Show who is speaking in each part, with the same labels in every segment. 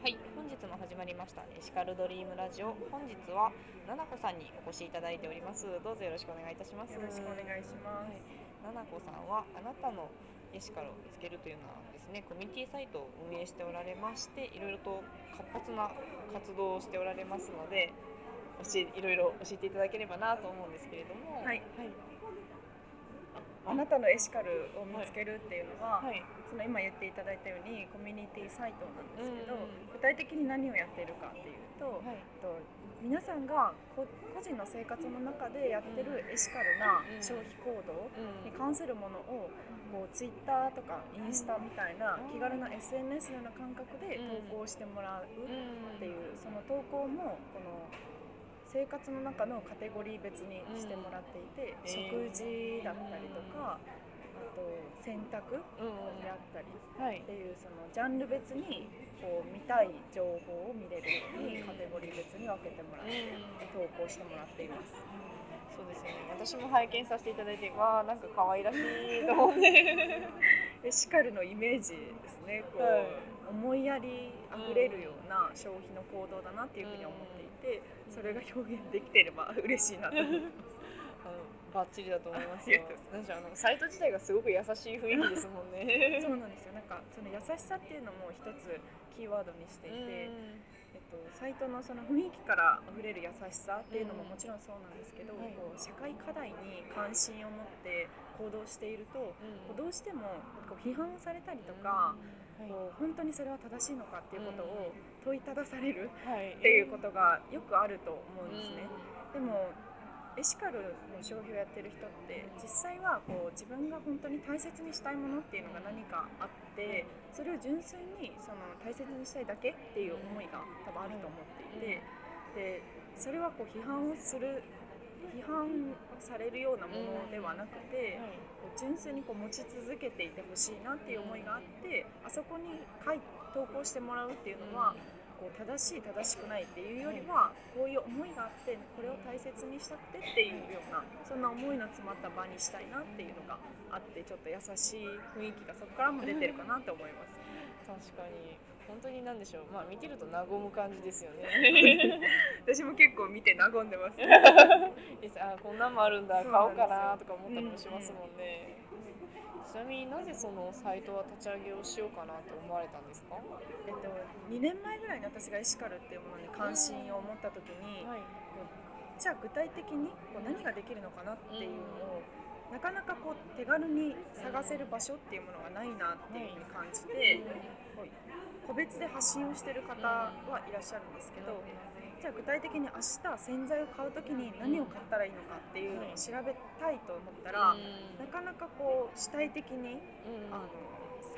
Speaker 1: はい、本日も始まりましたエシカルドリームラジオ。本日はななこさんにお越しいただいております。どうぞよろしくお願いいたします。
Speaker 2: よろしくお願いします。
Speaker 1: ななこさんはあなたのエシカルを見つけるというのはですね、コミュニティサイトを運営しておられまして、いろいろと活発な活動をしておられますので、教えいろいろ教えていただければなと思うんですけれども、
Speaker 2: はい
Speaker 1: はい、
Speaker 2: あなたのエシカルを見つけるっていうのは、
Speaker 1: はい、
Speaker 2: その今言っていただいたようにコミュニティサイトなんですけど、具体的に何をやっているかっていうと、
Speaker 1: はい、
Speaker 2: と皆さんがこ個人の生活の中でやってるエシカルな消費行動
Speaker 1: うん
Speaker 2: に関するものをこうツイッターとかインスタみたいな気軽な SNS のような感覚で投稿してもらうっていうその投稿もこの生活の中のカテゴリー別にしてもらっていて、
Speaker 1: うん
Speaker 2: 食事だったりとか、あと洗濯であったり
Speaker 1: はい
Speaker 2: っていうそのジャンル別にこう見たい情報を見れるようにカテゴリー別に分けてもらって投稿してもらっています。
Speaker 1: そうですよね。私も拝見させていただいて、わあなんか可愛らしいと思って。
Speaker 2: エシカルのイメージですねこう、
Speaker 1: はい
Speaker 2: 思いやりあふれるような消費の行動だなっていうふうに思っていて、それが表現できていれば嬉しいなと思います。
Speaker 1: あのバッチリだと思いますよ。なんかあのサイト自体がすごく優しい雰囲気ですもんね。
Speaker 2: そうなんですよ。なんかその優しさっていうのも一つキーワードにしていて、えっと、サイトのその雰囲気から溢れる優しさっていうのももちろんそうなんですけど、
Speaker 1: はい。
Speaker 2: こう社会課題に関心を持って行動していると、こうどうしてもこう批判されたりとか、こう本当にそれは正しいのかっていうことを問いただされる
Speaker 1: はい、
Speaker 2: っていうことがよくあると思うんですね。でもエシカルの消費をやってる人って実際はこう自分が本当に大切にしたいものっていうのが何かあってそれを純粋にその大切にしたいだけっていう思いが多分あると思っていてでそれはこう批判をする批判されるようなものではなくて純粋にこう持ち続けていてほしいなっていう思いがあってあそこに書い投稿してもらうっていうのはこう正しい正しくないっていうよりはこういう思いがあってこれを大切にしたくてっていうようなそんな思いの詰まった場にしたいなっていうのがあってちょっと優しい雰囲気がそこからも出てるかなと思います。
Speaker 1: 確かに本当に何でしょう。まあ見てると和む感じですよね。
Speaker 2: 私も結構見て和んでます。
Speaker 1: あこんなんもあるんだ買おうかなとか思ったりもしますもんね。ちなみになぜそのサイトは立ち上げをしようかなと思われたんですか？は
Speaker 2: えっと、2年前ぐらいに私がエシカルっていうものに関心を持った時に、
Speaker 1: い。
Speaker 2: じゃあ具体的にこう何ができるのかなっていうのを、なかなかこう手軽に探せる場所っていうものがないなっていうふうに感じて、こう個別で発信をしてる方はいらっしゃるんですけど、じゃあ具体的に明日洗剤を買う時に何を買ったらいいのかっていうのを調べたいと思ったら、なかなかこう主体的に
Speaker 1: うん。
Speaker 2: あの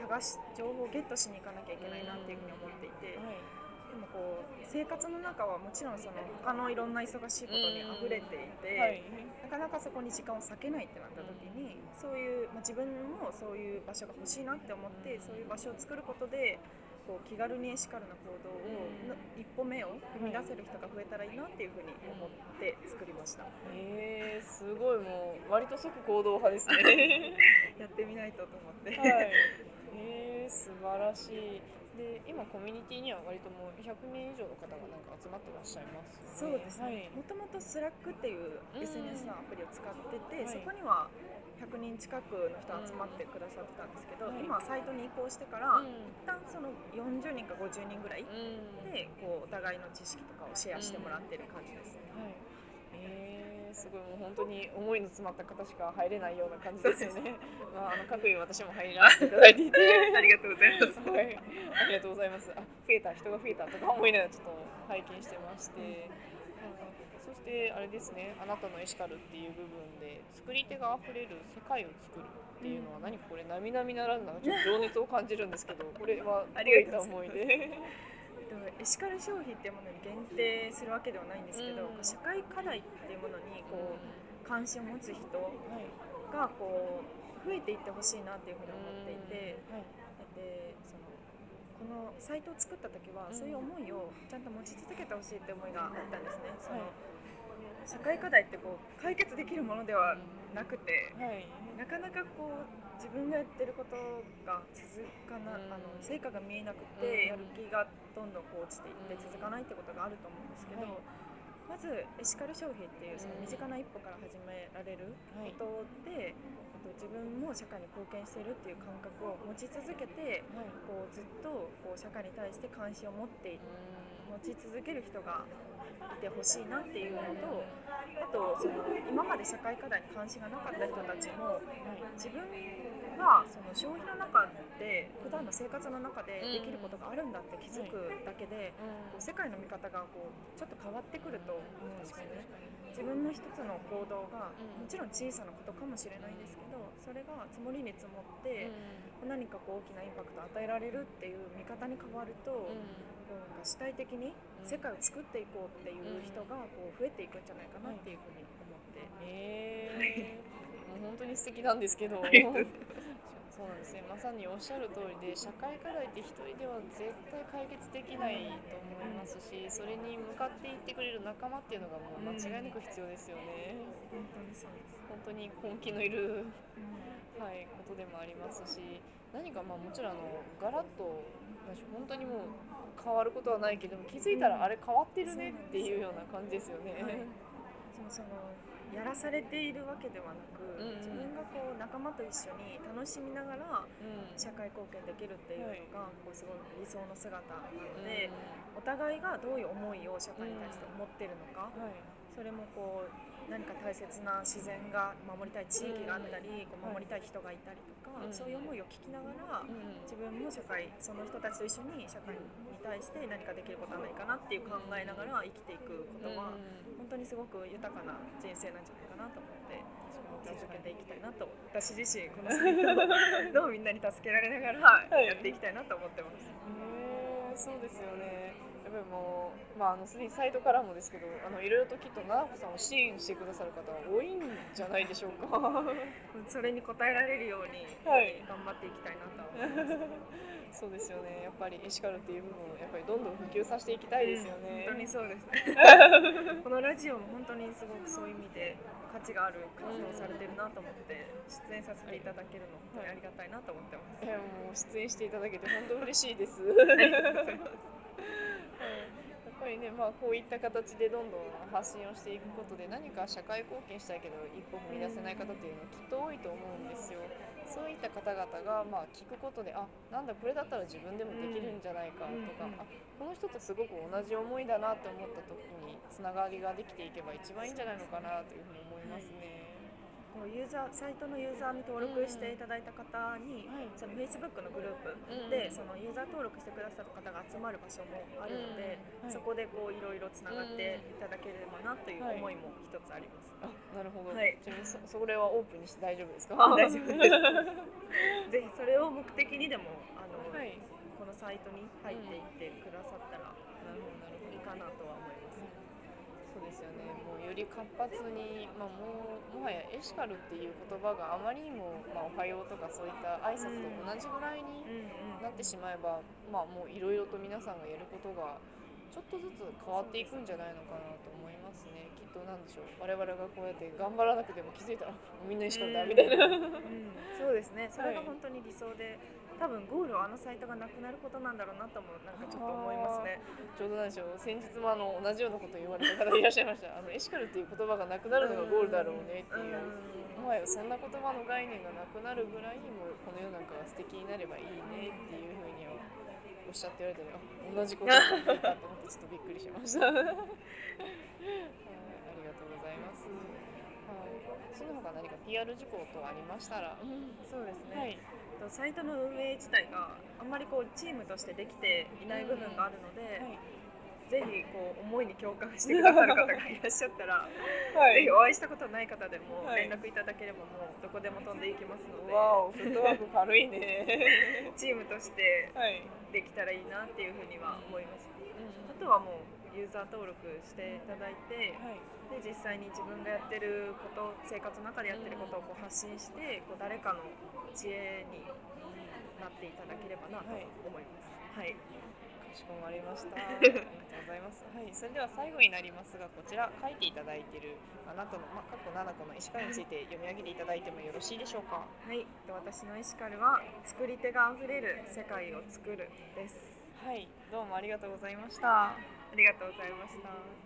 Speaker 2: 探し情報をゲットしに行かなきゃいけないなっていうふうに思っていて、
Speaker 1: はい
Speaker 2: でもこう生活の中はもちろんその他のいろんな忙しいことに溢れていて、
Speaker 1: はい。
Speaker 2: なかなかそこに時間を割けないってなった時に、そういう、まあ、自分もそういう場所が欲しいなって思ってそういう場所を作ることでこう気軽にエシカルな行動を、の一歩目を踏み出せる人が増えたらいいなっていうふうに思って作りました。
Speaker 1: えー、すごいもう割と即行動派ですね。
Speaker 2: やってみないとと思って、
Speaker 1: はい。えー、素晴らしい。で今コミュニティには割ともう100人以上の方がなんか集まってらっしゃいます、
Speaker 2: そうです
Speaker 1: はい
Speaker 2: ね。もともとスラックっていう
Speaker 1: うん
Speaker 2: SNS のアプリを使ってて、
Speaker 1: はい
Speaker 2: そこには100人近くの人集まってくださってたんですけど、
Speaker 1: はい
Speaker 2: 今サイトに移行してから、
Speaker 1: うん
Speaker 2: 一旦その40人か50人ぐらい
Speaker 1: うん
Speaker 2: でこうお互いの知識とかをシェアしてもらってる感じですね。
Speaker 1: はい。えー、すごいもう本当に思いの詰まった方しか入れないような感じですよね。まああの各位私も入らせていただいていて、
Speaker 2: ありがとうございます。
Speaker 1: はい、ありがとうございます。あ、増えた人が増えたとか思いながらちょっと拝見してまして、うんそしてあれですね、あなたのエシカルっていう部分で作り手が溢れる世界を作るっていうのは何かこれ並々ならぬなちょっと情熱を感じるんですけど、これはどういった思いで。
Speaker 2: えっとエシカル消費っていうものに限定するわけではないんですけど、
Speaker 1: うん。
Speaker 2: 社会課題っていうものにこう関心を持つ人
Speaker 1: はい、
Speaker 2: がこう増えていってほしいなっていうふうに思っていて、
Speaker 1: はい、
Speaker 2: でそのこのサイトを作った時は、
Speaker 1: うん。
Speaker 2: そういう思いをちゃんと持ち続けてほしいって思いがあったんですね。その
Speaker 1: はい
Speaker 2: 社会課題ってこう解決できるものではなくて、
Speaker 1: はい、
Speaker 2: なかなかこう自分がやってることが続かな、
Speaker 1: うん。
Speaker 2: あの成果が見えなく
Speaker 1: うん。
Speaker 2: て、やる気がどんどんこう落ちていって
Speaker 1: うん。
Speaker 2: 続かないってことがあると思うんですけど、
Speaker 1: はい。
Speaker 2: まずエシカル消費っていうその身近な一歩から始められる
Speaker 1: はい。
Speaker 2: ことで、あと自分も社会に貢献してるっていう感覚を持ち続けて
Speaker 1: はい。
Speaker 2: こうずっとこう社会に対して関心を持ってい持ち続ける人がいてほしいなっていうのとあとその今まで社会課題に関心がなかった人たちも自分がその消費の中で普段の生活の中でできることがあるんだって気づくだけでこう世界の見方がこうちょっと変わってくると思うんですよね。自分の一つの行動が
Speaker 1: うん。
Speaker 2: もちろん小さなことかもしれないですけどそれが積もりに積もって何かこう大きなインパクトを与えられるっていう見方に変わるとこうなんか主体的に世界を作っていこうっていう人がこう増えていくんじゃないかなっていうふうに。
Speaker 1: えー、もう本当に素敵なんですけど。そうなんですね。まさにおっしゃる通りで社会課題って一人では絶対解決できないと思いますしそれに向かっていってくれる仲間っていうのがもう間違いなく必要ですよね。
Speaker 2: 本当にそうです。
Speaker 1: 本当に根気のいるはい、ことでもありますし何かまあもちろんあのガラッと本当にもう変わることはないけども気づいたらあれ変わってるねっていうような感じですよね。
Speaker 2: はい。そのそのやらされているわけではなく、
Speaker 1: うんうん。
Speaker 2: 自分がこう仲間と一緒に楽しみながら
Speaker 1: うん。
Speaker 2: 社会貢献できるっていうのが、こうすごい理想の姿なの
Speaker 1: うん
Speaker 2: で、お互いがどういう思いを社会に対して持ってるのか、
Speaker 1: はい。
Speaker 2: それもこう何か大切な自然が守りたい地域があったり、こう守りたい人がいたりとか、
Speaker 1: うん
Speaker 2: そういう思いを聞きながら、
Speaker 1: うん
Speaker 2: 自分も社会その人たちと一緒に社会に対して何かできることはないかなっていう考えながら生きていくことは、本当にすごく豊かな人生なんじゃないかなと思って続けていきたいなと私自身このサイトを どうみんなに助けられながら
Speaker 1: い
Speaker 2: やっていきたいなと思ってます。
Speaker 1: へえそうですよね。やっぱりもう、まあ、あのすでにサイトからもですけど、あのいろいろときっと奈々子さんを支援してくださる方は多いんじゃないでしょうか。
Speaker 2: それに応えられるように
Speaker 1: はい
Speaker 2: 頑張っていきたいなと思います。
Speaker 1: そうですよね。やっぱりエシカルっていう部分をやっぱりどんどん普及させていきたいですよね。
Speaker 2: 本当にそうですね。このラジオも本当にすごくそういう意味で価値がある活動をされてるなと思って出演させていただけるの本当にありがたいなと思ってます。
Speaker 1: いやもう出演していただけて本当嬉しいです。やっぱりね、まあ、こういった形でどんどん発信をしていくことで何か社会貢献したいけど一歩踏み出せない方っていうのはきっと多いと思うんですよ。そういった方々がまあ聞くことであなんだこれだったら自分でもできるんじゃないかとか、
Speaker 2: うん
Speaker 1: あこの人とすごく同じ思いだなって思った時につながりができていけば一番いいんじゃないのかなというふうに思いますね。
Speaker 2: ユーザーサイトのユーザーに登録していただいた方に、
Speaker 1: はい。
Speaker 2: その Facebook のグループ
Speaker 1: うん。
Speaker 2: で、そのユーザー登録してくださる方が集まる場所もあるので、
Speaker 1: うん。はい。
Speaker 2: そこでこういろいろつながっていただければなという思いも一つあります。
Speaker 1: あなるほど、
Speaker 2: はい。
Speaker 1: ちなみにそそれはオープンにして大丈夫ですか？
Speaker 2: あ大丈夫です。ぜひそれを目的にでもあの、
Speaker 1: はい。
Speaker 2: このサイトに入っていってくださったら
Speaker 1: なるほどなるほど。
Speaker 2: いいかなとは思います。
Speaker 1: そうですよね。もうより活発に、まあ、もうもはやエシカルっていう言葉があまりにも、まあ、おはようとかそういった挨拶と同じぐらいに
Speaker 2: うん
Speaker 1: なってしまえば、まあもういろいろと皆さんがやることがちょっとずつ変わっていくんじゃないのかなと思いますね。きっとなんでしょう。我々がこうやって頑張らなくても気づいたらみんなエシカルだみたいな、
Speaker 2: うん。そうですね。それが本当に理想で、多分ゴールはあのサイトがなくなることなんだろうなともなんかちょっと思いますね。
Speaker 1: ちょうどなんでしょう先日もあの同じようなことを言われた方いらっしゃいました あのエシカルっていう言葉がなくなるのがゴールだろうねっていう、もはやそんな言葉の概念がなくなるぐらいもうこの世の中が素敵になればいいねっていうふうにはおっしゃって言われてあ同じことを言ってたと思ってちょっとびっくりしました。はい、ありがとうございます。はい、その他何か PR 事項とありましたら、
Speaker 2: そうですね、
Speaker 1: はい、
Speaker 2: とサイトの運営自体があんまりこうチームとしてできていない部分があるので、
Speaker 1: はい、
Speaker 2: ぜひこう思いに共感してくださる方がいらっしゃったら、
Speaker 1: は
Speaker 2: ぜひお会いしたことない方でも
Speaker 1: はい。
Speaker 2: 連絡いただければもうどこでも飛んでいきますので、
Speaker 1: わお、フットワーク軽いね。
Speaker 2: チームとして
Speaker 1: はい。
Speaker 2: できたらいいなっていうふうには思います。あ
Speaker 1: は
Speaker 2: とはもうユーザー登録していただいて、
Speaker 1: い。
Speaker 2: で実際に自分がやってること生活の中でやってることをこう発信してこう誰かの知恵になっていただければなと思います。はい、
Speaker 1: わかかしこまりました。ありがとうございます。はい、それでは最後になりますが、こちら書いていただいているあなたの、まあ、過去7個の石川について読み上げていただいてもよろしいでしょうか？
Speaker 2: はい、で私のエシカルは作り手があふれる世界を作るです。
Speaker 1: はい、どうもありがとうございました。
Speaker 2: ありがとうございました。